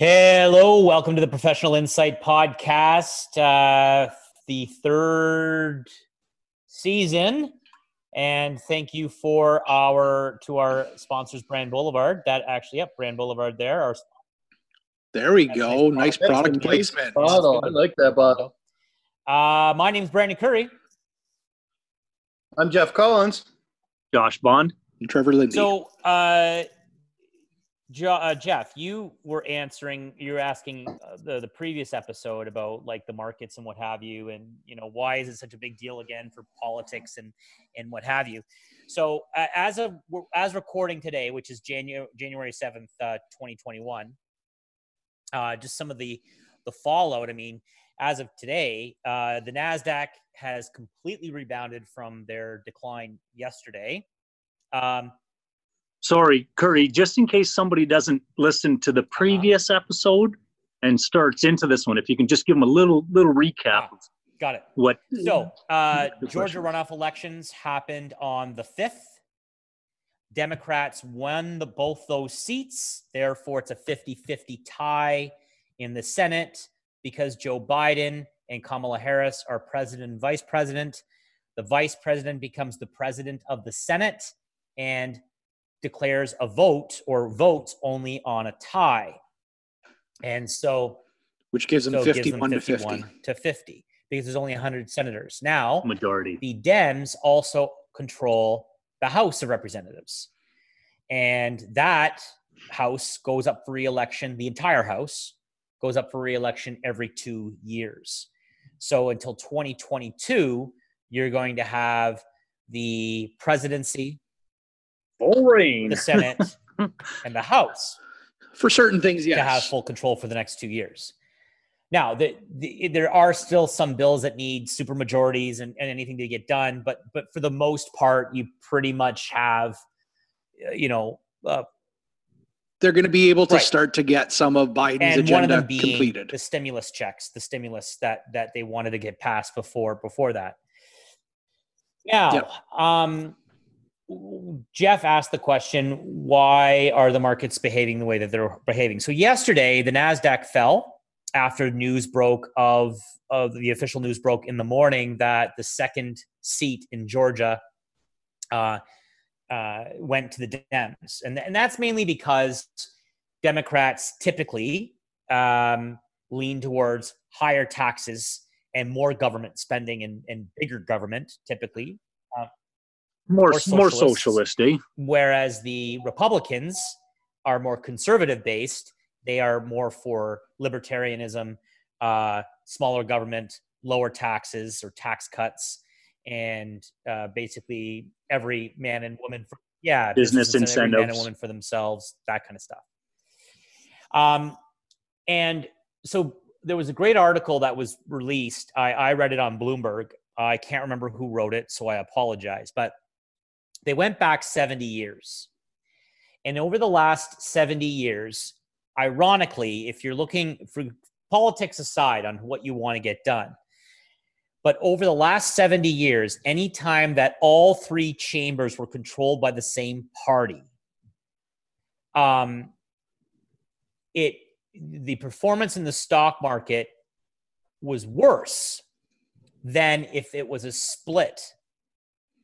Hello, welcome to the Professional Insight Podcast, uh, the third season, and thank you for our to our sponsors, Brand Boulevard. That actually, yep, Brand Boulevard. There, our There we go. nice Nice product. product Nice placement. Bottle. I like that bottle. Uh, my name's Brandon Curry. I'm Jeff Collins. Josh Bond. And Trevor Lindsay. So, uh, jo- uh, Jeff, you were answering, you were asking uh, the the previous episode about like the markets and what have you, and you know why is it such a big deal again for politics and and what have you. So, uh, as of as recording today, which is January January seventh, uh, twenty twenty one, uh, just some of the the fallout. I mean, as of today, uh, the Nasdaq has completely rebounded from their decline yesterday. Um, Sorry, Curry, just in case somebody doesn't listen to the previous episode and starts into this one, if you can just give them a little little recap of got it. what So, uh, Georgia runoff elections happened on the 5th. Democrats won the, both those seats. Therefore, it's a 50 50 tie in the Senate because Joe Biden and Kamala Harris are president and vice president. The vice president becomes the president of the Senate and declares a vote or votes only on a tie. And so which gives them so it gives them 51 to 50. 51 to 50 because there's only 100 senators. Now, majority. the Dems also control the House of Representatives. And that House goes up for reelection, the entire House goes up for reelection every two years. So until 2022, you're going to have the presidency, Boring. the Senate, and the House For certain things, yes. to have full control for the next two years. Now, the, the, there are still some bills that need super majorities and, and anything to get done, but but for the most part, you pretty much have, uh, you know, uh, They're going to be able to Right. start to get some of Biden's and of agenda being completed. the stimulus checks, the stimulus that that they wanted to get passed before before that. Now, Yep. um, Jeff asked the question, why are the markets behaving the way that they're behaving? So yesterday, the Nasdaq fell after news broke of of the official news broke in the morning that the second seat in Georgia uh, uh, went to the Dems, and and that's mainly because Democrats typically um, lean towards higher taxes and more government spending and, and bigger government typically more more socialists. socialist, eh? whereas the Republicans are more conservative based. They are more for libertarianism, uh, smaller government, lower taxes or tax cuts, and uh, basically every man and woman for yeah Business businesses and every man and woman for themselves, that kind of stuff. Um, and so there was a great article that was released. I, I read it on Bloomberg. I can't remember who wrote it, so I apologize, but they went back 70 years. And over the last 70 years, ironically, if you're looking for politics aside on what you want to get done, but over the last 70 years, anytime that all three chambers were controlled by the same party, um, it the performance in the stock market was worse than if it was a split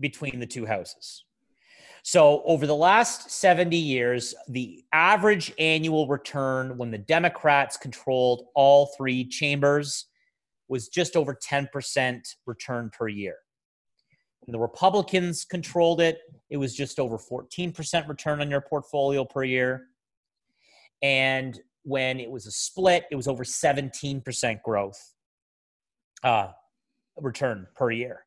between the two houses. So, over the last 70 years, the average annual return when the Democrats controlled all three chambers was just over 10% return per year. When the Republicans controlled it, it was just over 14% return on your portfolio per year. And when it was a split, it was over 17% growth uh, return per year.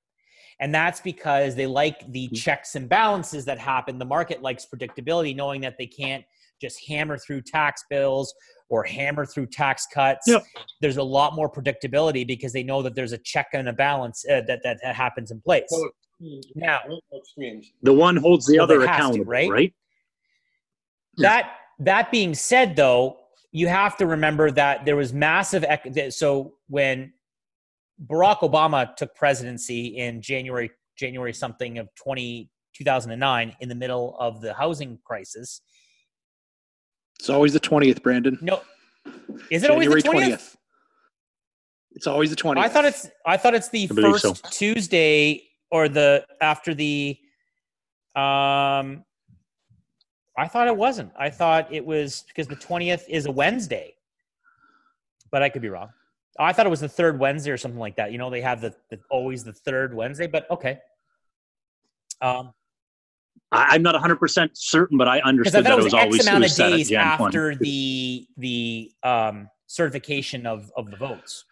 And that's because they like the checks and balances that happen. The market likes predictability, knowing that they can't just hammer through tax bills or hammer through tax cuts. Yep. There's a lot more predictability because they know that there's a check and a balance uh, that, that that happens in place. So- Now, The one holds the Well, they other has to, accountable, right? right? that that being said though you have to remember that there was massive ec- so when barack obama took presidency in january january something of 20 2009 in the middle of the housing crisis It's always the 20th, Brandon. no Is it always the twentieth? It's always the 20th. I thought it's I thought it's the first so. Tuesday or the after the um I thought it wasn't. I thought it was because the 20th is a Wednesday. But I could be wrong. I thought it was the third Wednesday or something like that. You know, they have the, the always the third Wednesday, but okay. Um I, I'm not 100% certain, but I because I understood thought that it was, always X amount of was set at days Jan 20. after the the um certification of of the votes.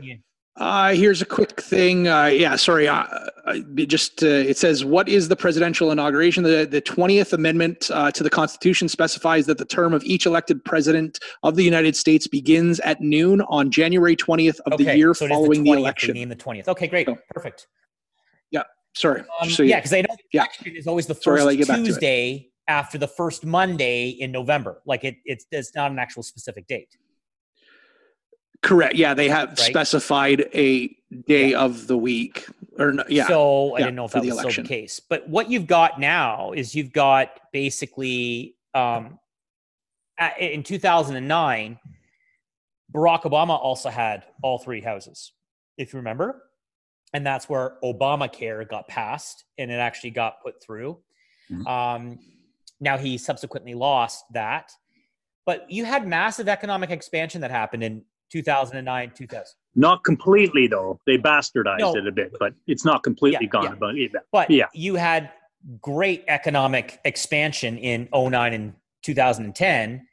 Yeah. Uh, here's a quick thing. Uh, yeah, sorry. Uh, uh, just uh, it says, "What is the presidential inauguration?" The the twentieth amendment uh, to the Constitution specifies that the term of each elected president of the United States begins at noon on January twentieth of the year so following the, 20th, they election. Name the twentieth. Okay, great, So- perfect. Yeah, sorry. Um, so yeah, because I know the yeah. election is always the Sorry, first let you get back to it. Tuesday after the first Monday in November. Like it, it's it's not an actual specific date. Correct. Yeah, they have Right. specified a day of the week, or no, yeah. So I yeah, didn't know if that the was election. still the case. But what you've got now is you've got basically um, in 2009, Barack Obama also had all three houses, if you remember. And that's where Obamacare got passed and it actually got put through. Mhm. Um, now he subsequently lost that. But you had massive economic expansion that happened in 2009, 2000. Not completely, though. They bastardized No. it a bit, but it's not completely Yeah, gone. yeah. But yeah, But Yeah. you had great economic expansion in 09 and 2010,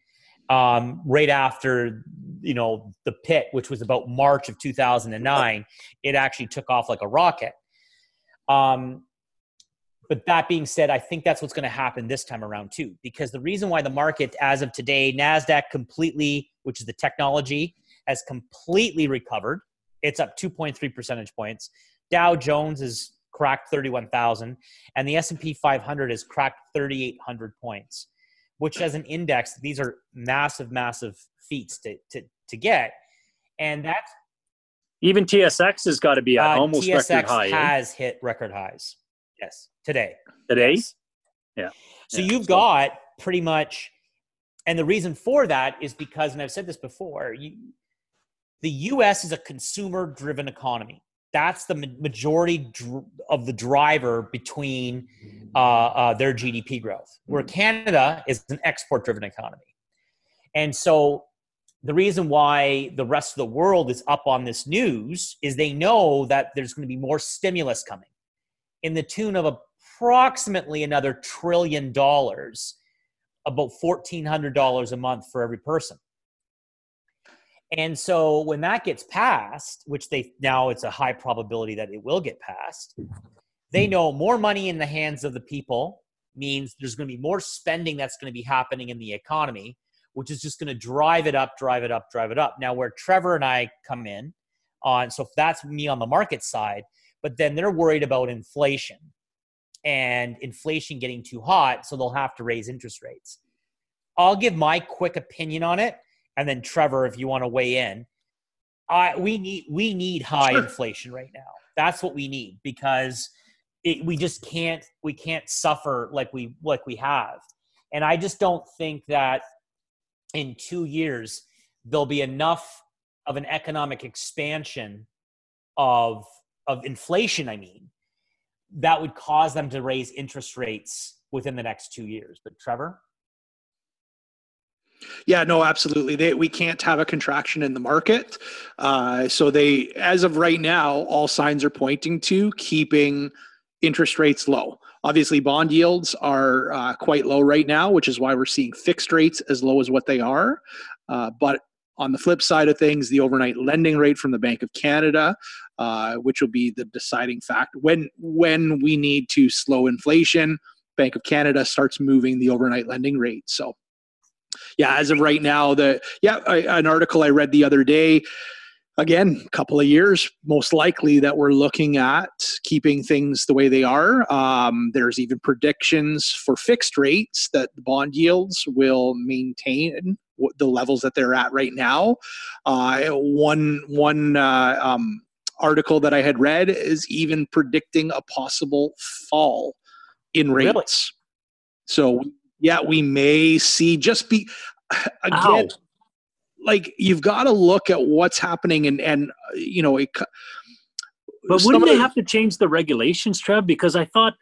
um, right after you know the pit, which was about March of 2009. It actually took off like a rocket. Um, but that being said, I think that's what's going to happen this time around too, because the reason why the market, as of today, Nasdaq completely, which is the technology, has completely recovered. It's up 2.3 percentage points. Dow Jones has cracked 31,000 and the S&P 500 has cracked 3,800 points, which as an index, these are massive, massive feats to, to, to get. And that's even TSX has got to be at uh, almost TSX record high eh? has hit record highs. Yes, today. today. Yes. Yeah. So Yeah, you've so- got pretty much, and the reason for that is because, and I've said this before, you, the U.S. is a consumer-driven economy. That's the majority dr- of the driver between uh, uh, their GDP growth. Where Canada is an export-driven economy, and so the reason why the rest of the world is up on this news is they know that there's going to be more stimulus coming in the tune of approximately another trillion dollars, about $1,400 a month for every person. And so when that gets passed, which they now it's a high probability that it will get passed, they know more money in the hands of the people means there's going to be more spending that's going to be happening in the economy, which is just going to drive it up, drive it up, drive it up. Now, where Trevor and I come in on, so that's me on the market side, but then they're worried about inflation and inflation getting too hot, so they'll have to raise interest rates. I'll give my quick opinion on it, and then Trevor, if you want to weigh in, I we need we need high Sure. inflation right now. That's what we need because it, we just can't we can't suffer like we like we have, and I just don't think that in two years there'll be enough of an economic expansion of of inflation. I mean, that would cause them to raise interest rates within the next two years. But Trevor, Yeah, no, absolutely. They, we can't have a contraction in the market. Uh, so they, as of right now, all signs are pointing to keeping interest rates low. Obviously, bond yields are uh, quite low right now, which is why we're seeing fixed rates as low as what they are. Uh, but on the flip side of things, the overnight lending rate from the Bank of Canada, uh, which will be the deciding fact when when we need to slow inflation, Bank of Canada starts moving the overnight lending rate. So yeah, as of right now, the yeah, I, an article I read the other day. Again, a couple of years, most likely that we're looking at keeping things the way they are. Um, there's even predictions for fixed rates that the bond yields will maintain the levels that they're at right now. Uh, one one uh, um, article that I had read is even predicting a possible fall in Really? rates. So yeah, we may see just be again. Ow. like you've got to look at what's happening and and you know it, But wouldn't they have to change the regulations, Trev? Because I thought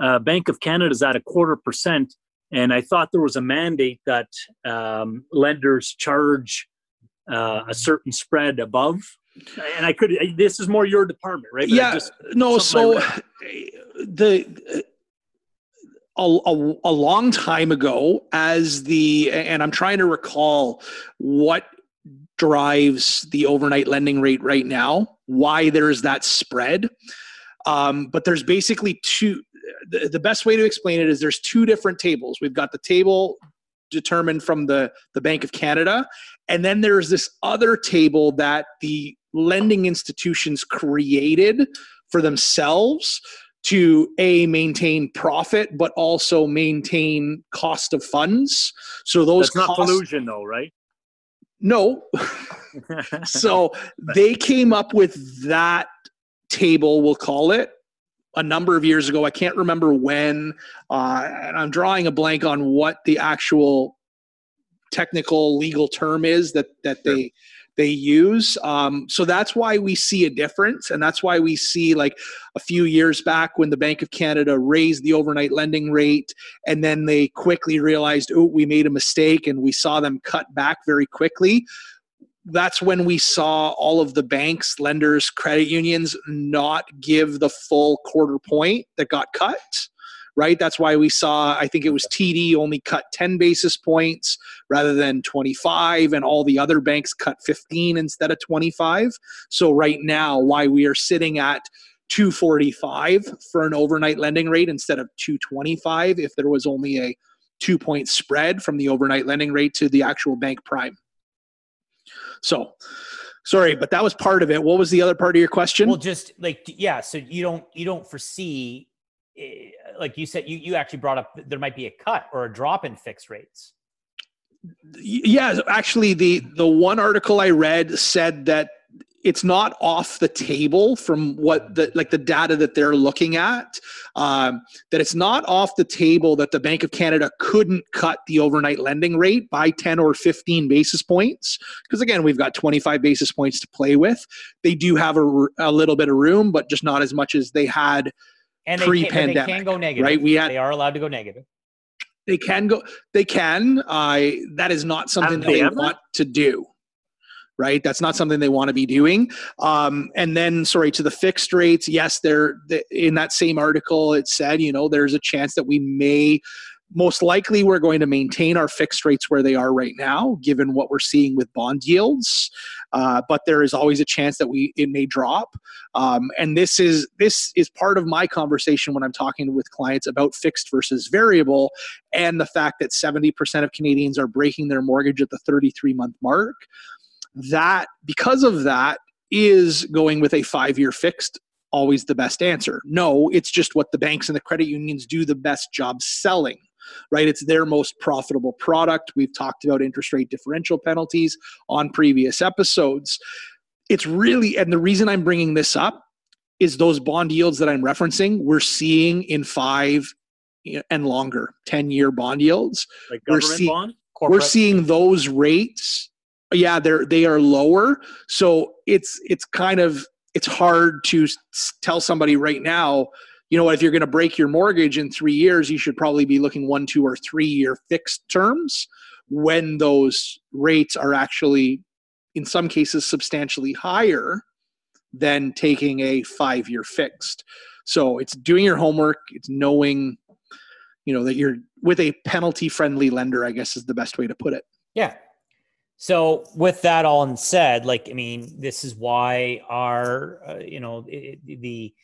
uh, Bank of Canada is at a quarter percent, and I thought there was a mandate that um, lenders charge uh, a certain spread above. And I could. This is more your department, right? But yeah just- no so the a, a, a long time ago as the and i'm trying to recall what drives the overnight lending rate right now why there's that spread. Um, but there's basically two the, the best way to explain it is there's two different tables. We've got the table determined from the the bank of canada and then there's this other table that the lending institutions created for themselves to a maintain profit but also maintain cost of funds. So those That's not costs, collusion, though, right? no. So they came up with that table we'll call it a number of years ago. I can't remember when. Uh, and i'm drawing a blank on what the actual technical legal term is that that they they use um, so that's why we see a difference and that's why we see like a few years back when the bank of canada raised the overnight lending rate and then they quickly realized oh we made a mistake and we saw them cut back very quickly that's when we saw all of the banks, lenders, credit unions not give the full quarter point that got cut. Right. That's why we saw, I think it was TD only cut 10 basis points rather than 25, and all the other banks cut 15 instead of 25. So, right now, why we are sitting at 245 for an overnight lending rate instead of 225 if there was only a two point spread from the overnight lending rate to the actual bank prime. So, sorry, but that was part of it. What was the other part of your question? Well, just like yeah, so you don't you don't foresee, like you said, you you actually brought up there might be a cut or a drop in fixed rates. yeah, actually, the the one article I read said that it's not off the table from what the like the data that they're looking at. Um, that it's not off the table that the Bank of Canada couldn't cut the overnight lending rate by 10 or 15 basis points. Because again, we've got 25 basis points to play with. They do have a, a little bit of room, but just not as much as they had And they, can, they Pre-pandemic, can go negative. right? We had they are allowed to go negative. they can go they can uh, that is not something that they they ever? want to do right that's not something they want to be doing um, and then sorry to the fixed rates yes they're the, in that same article it said you know there's a chance that we may most likely we're going to maintain our fixed rates where they are right now given what we're seeing with bond yields uh, but there is always a chance that we it may drop um, and this is this is part of my conversation when i'm talking with clients about fixed versus variable and the fact that 70% of Canadians are breaking their mortgage at the 33 month mark, that because of that is going with a five year fixed always the best answer. No, it's just what the banks and the credit unions do the best job selling. Right? It's their most profitable product. We've talked about interest rate differential penalties on previous episodes. It's really, and the reason I'm bringing this up is those bond yields that I'm referencing, we're seeing in five and longer 10 year bond yields Like We're government see- bond? we're seeing those rates yeah they're they are lower so it's it's kind of it's hard to tell somebody right now you know what if you're going to break your mortgage in three years you should probably be looking one two or three year fixed terms when those rates are actually in some cases substantially higher than taking a five year fixed so it's doing your homework it's knowing you know that you're with a penalty friendly lender i guess is the best way to put it Yeah. So with that all said, like I mean, this is why our uh, you know it, the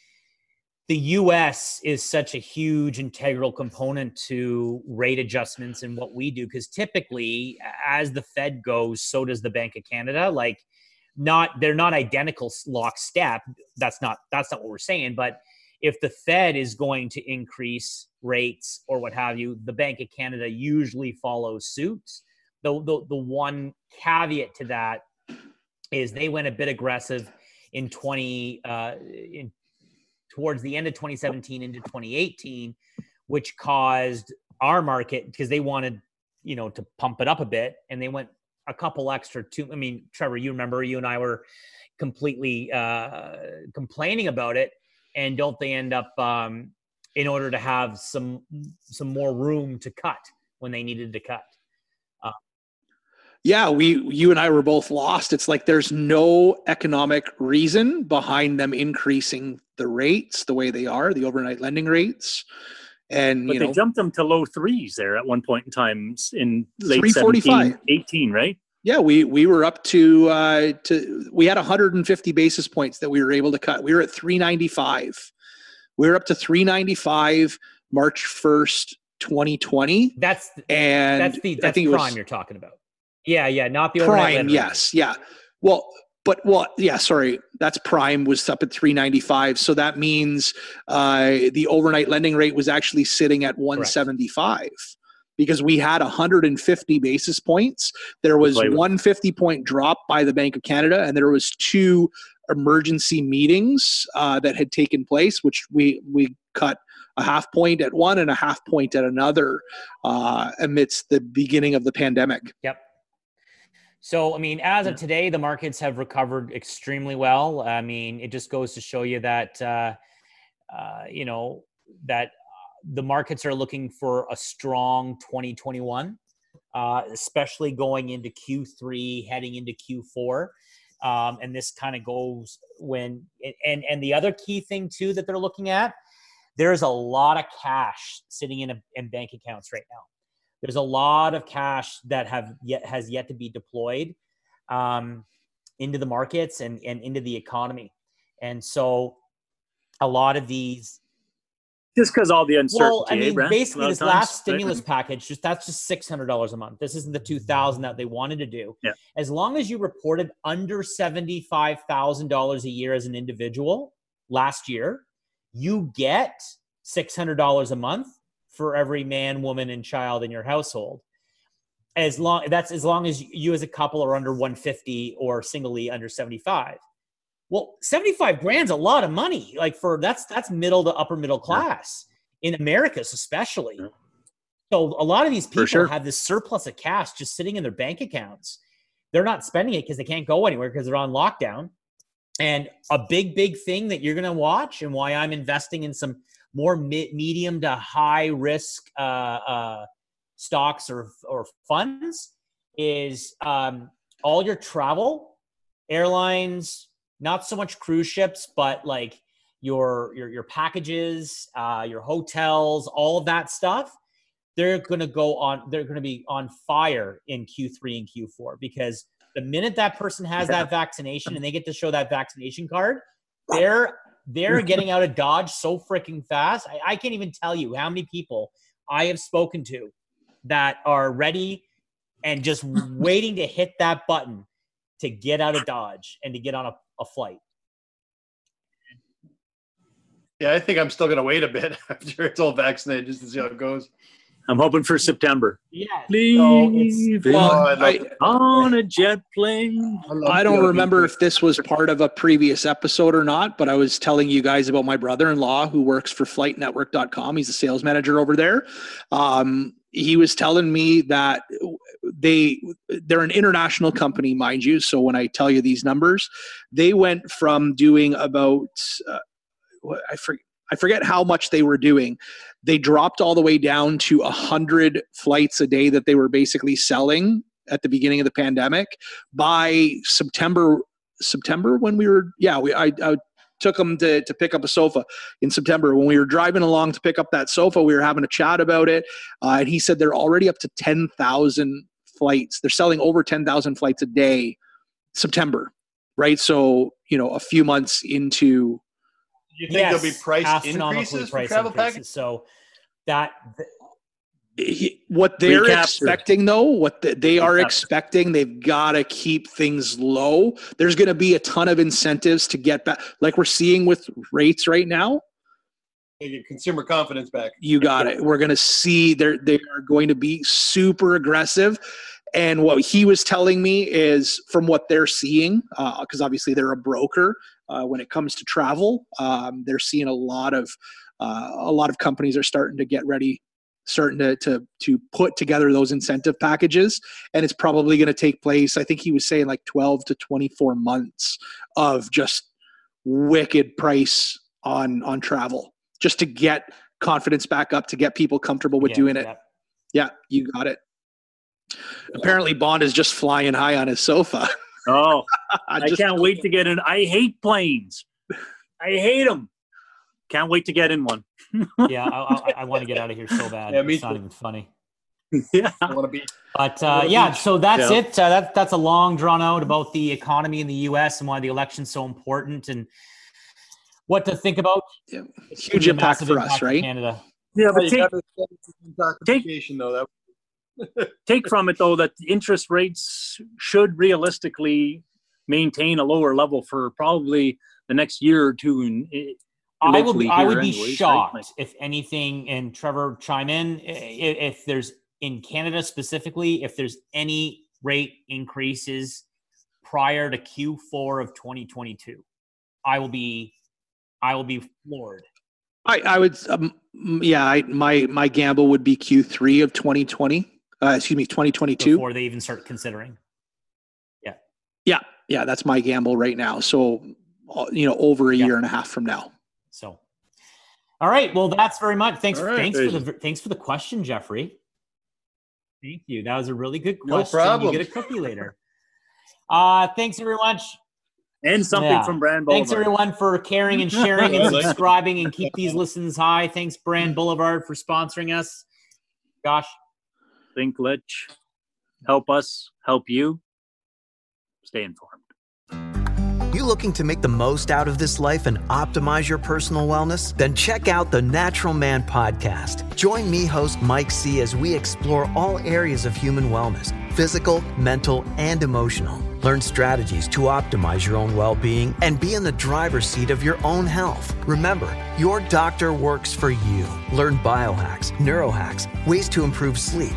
the U.S. is such a huge integral component to rate adjustments and what we do because typically, as the Fed goes, so does the Bank of Canada. Like, not they're not identical lockstep. That's not that's not what we're saying. But if the Fed is going to increase rates or what have you, the Bank of Canada usually follows suit the, the the one caveat to that is they went a bit aggressive in 20 uh, in towards the end of 2017 into 2018 which caused our market because they wanted you know to pump it up a bit and they went a couple extra two. I mean, Trevor, you remember you and I were completely uh, complaining about it, and don't they end up um, in order to have some some more room to cut when they needed to cut? Yeah, we you and I were both lost. It's like there's no economic reason behind them increasing the rates the way they are, the overnight lending rates. And But you they know, jumped them to low threes there at one point in time in late 345. 17, 18, right? yeah, we we were up to uh to we had 150 basis points that we were able to cut. We were at 395. We were up to 395 March 1st, 2020. That's And that's the I that's think prime was you're talking about. Yeah, yeah, not the prime yes yeah. Well but well yeah sorry that's prime was up at 395 so that means uh, the overnight lending rate was actually sitting at 175 because we had 150 basis points. There was play with. 150 point drop by the bank of canada and there was two emergency meetings uh, that had taken place which we we cut a half point at one and a half point at another uh, amidst the beginning of the pandemic. Yep. So, I mean, as of today, the markets have recovered extremely well. I mean, it just goes to show you that, uh, uh, you know, that uh, the markets are looking for a strong 2021, uh, especially going into Q3, heading into Q4. Um, and this kind of goes when, and, and the other key thing too that they're looking at, there's a lot of cash sitting in, a, in bank accounts right now there's a lot of cash that have yet has yet to be deployed um, into the markets and, and into the economy and so a lot of these Just because all the uncertainty. well i eh, mean? A basically this times, last right? stimulus package just that's just $600 a month this isn't the 2000 that they wanted to do Yeah. as long as you reported under $75000 a year as an individual last year you get $600 a month for every man, woman, and child in your household. As long that's as long as you as a couple are under 150 or singly under 75. Well, 75 grand's a lot of money. Like for that's that's middle to upper middle class in Americas, especially. Yeah. So a lot of these people sure. have this surplus of cash just sitting in their bank accounts. They're not spending it because they can't go anywhere because they're on lockdown. And a big, big thing that you're going to watch, and why I'm investing in some more mi- medium to high risk uh, uh, stocks or or funds, is um, all your travel, airlines, not so much cruise ships, but like your your your packages, uh, your hotels, all of that stuff. They're going to go on. They're going to be on fire in Q3 and Q4 because the minute that person has Yeah. that vaccination and they get to show that vaccination card, they're they're getting out of Dodge so freaking fast. I, I can't even tell you how many people I have spoken to that are ready and just waiting to hit that button to get out of Dodge and to get on a, a flight. Yeah, I think I'm still gonna wait a bit after it's all vaccinated just to see how it goes. I'm hoping for September. Yeah. Leave Well, Oh, I'd love I- to- on a jet plane. love I don't remember to- if this was part of a previous episode or not, but I was telling you guys about my brother-in-law who works for flightnetwork.com. He's a sales manager over there. Um, he was telling me that they they're an international company, mind you. So when I tell you these numbers, they went from doing about uh, I forget I forget how much they were doing. They dropped all the way down to a hundred flights a day that they were basically selling at the beginning of the pandemic. By September September when we were yeah we I, I took them to to pick up a sofa in September. When we were driving along to pick up that sofa we were having a chat about it uh, and he said they're already up to 10,000 flights. They're selling over 10,000 flights a day September right? So you know a few months into you think there'll be price increases for price travel increases. packages? So that he- what they're Recapture. expecting though what the, they are Recapture. expecting they've got to keep things low there's going to be a ton of incentives to get back like we're seeing with rates right now They get consumer confidence back. you got it we're going to see they're they are going to be super aggressive and what he was telling me is from what they're seeing uh, because obviously they're a broker uh, when it comes to travel um, they're seeing a lot of uh, a lot of companies are starting to get ready starting to to to put together those incentive packages. And it's probably going to take place i think he was saying like 12 to 24 months of just wicked price on on travel just to get confidence back up to get people comfortable with Yeah, doing it. yeah. yeah you got it. Apparently bond is just flying high on his sofa Oh, I Just- can't wait to get in. I hate planes. I hate them. Can't wait to get in one. Yeah, I, I, I want to get out of here so bad. Yeah, me it's not too. even funny. yeah. I want to be. But uh, yeah, beach. so that's Yeah. it. Uh, that, that's a long drawn out about the economy in the U.S. and why the election's so important and what to think about. Yeah. It's Huge gonna impact for us, impact right? Canada. Yeah, but you take, gotta send though. That take from it though that interest rates should realistically maintain a lower level for probably the next year or two. And it, I would eventually I would be anyways, shocked Like- if anything, and Trevor chime in i- i- if there's in Canada specifically if there's any rate increases prior to Q4 of 2022. I will be I will be floored. I, I would, um, yeah, I, my my gamble would be Q3 of 2020. Uh, excuse me, 2022. before they even start considering. Yeah, yeah, Yeah. that's my gamble right now. So, uh, you know, over a Yeah. year and a half from now. So, all right. Well, that's very much. Thanks. All right. Thanks for the thanks for the question, Jeffrey. Thank you. That was a really good question. No question. problem. You get a cookie later. Uh, thanks very much. and something Yeah. from Brand Boulevard. Thanks everyone for caring and sharing and I like it. subscribing and keep these listens high. Thanks Brand Boulevard for sponsoring us. Gosh, Think. Help us, help you. Stay informed. You looking to make the most out of this life and optimize your personal wellness? Then check out the Natural Man Podcast. Join me, host Mike C., as we explore all areas of human wellness physical, mental, and emotional. Learn strategies to optimize your own well being and be in the driver's seat of your own health. Remember, your doctor works for you. Learn biohacks, neurohacks, ways to improve sleep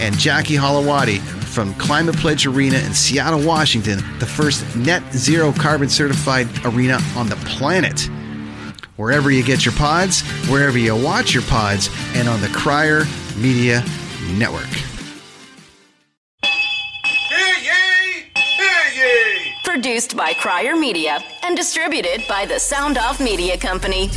And Jackie Holowati from Climate Pledge Arena in Seattle, Washington, the first net zero carbon certified arena on the planet. Wherever you get your pods, wherever you watch your pods, and on the Crier Media Network. Produced by Crier Media and distributed by the Sound Off Media Company.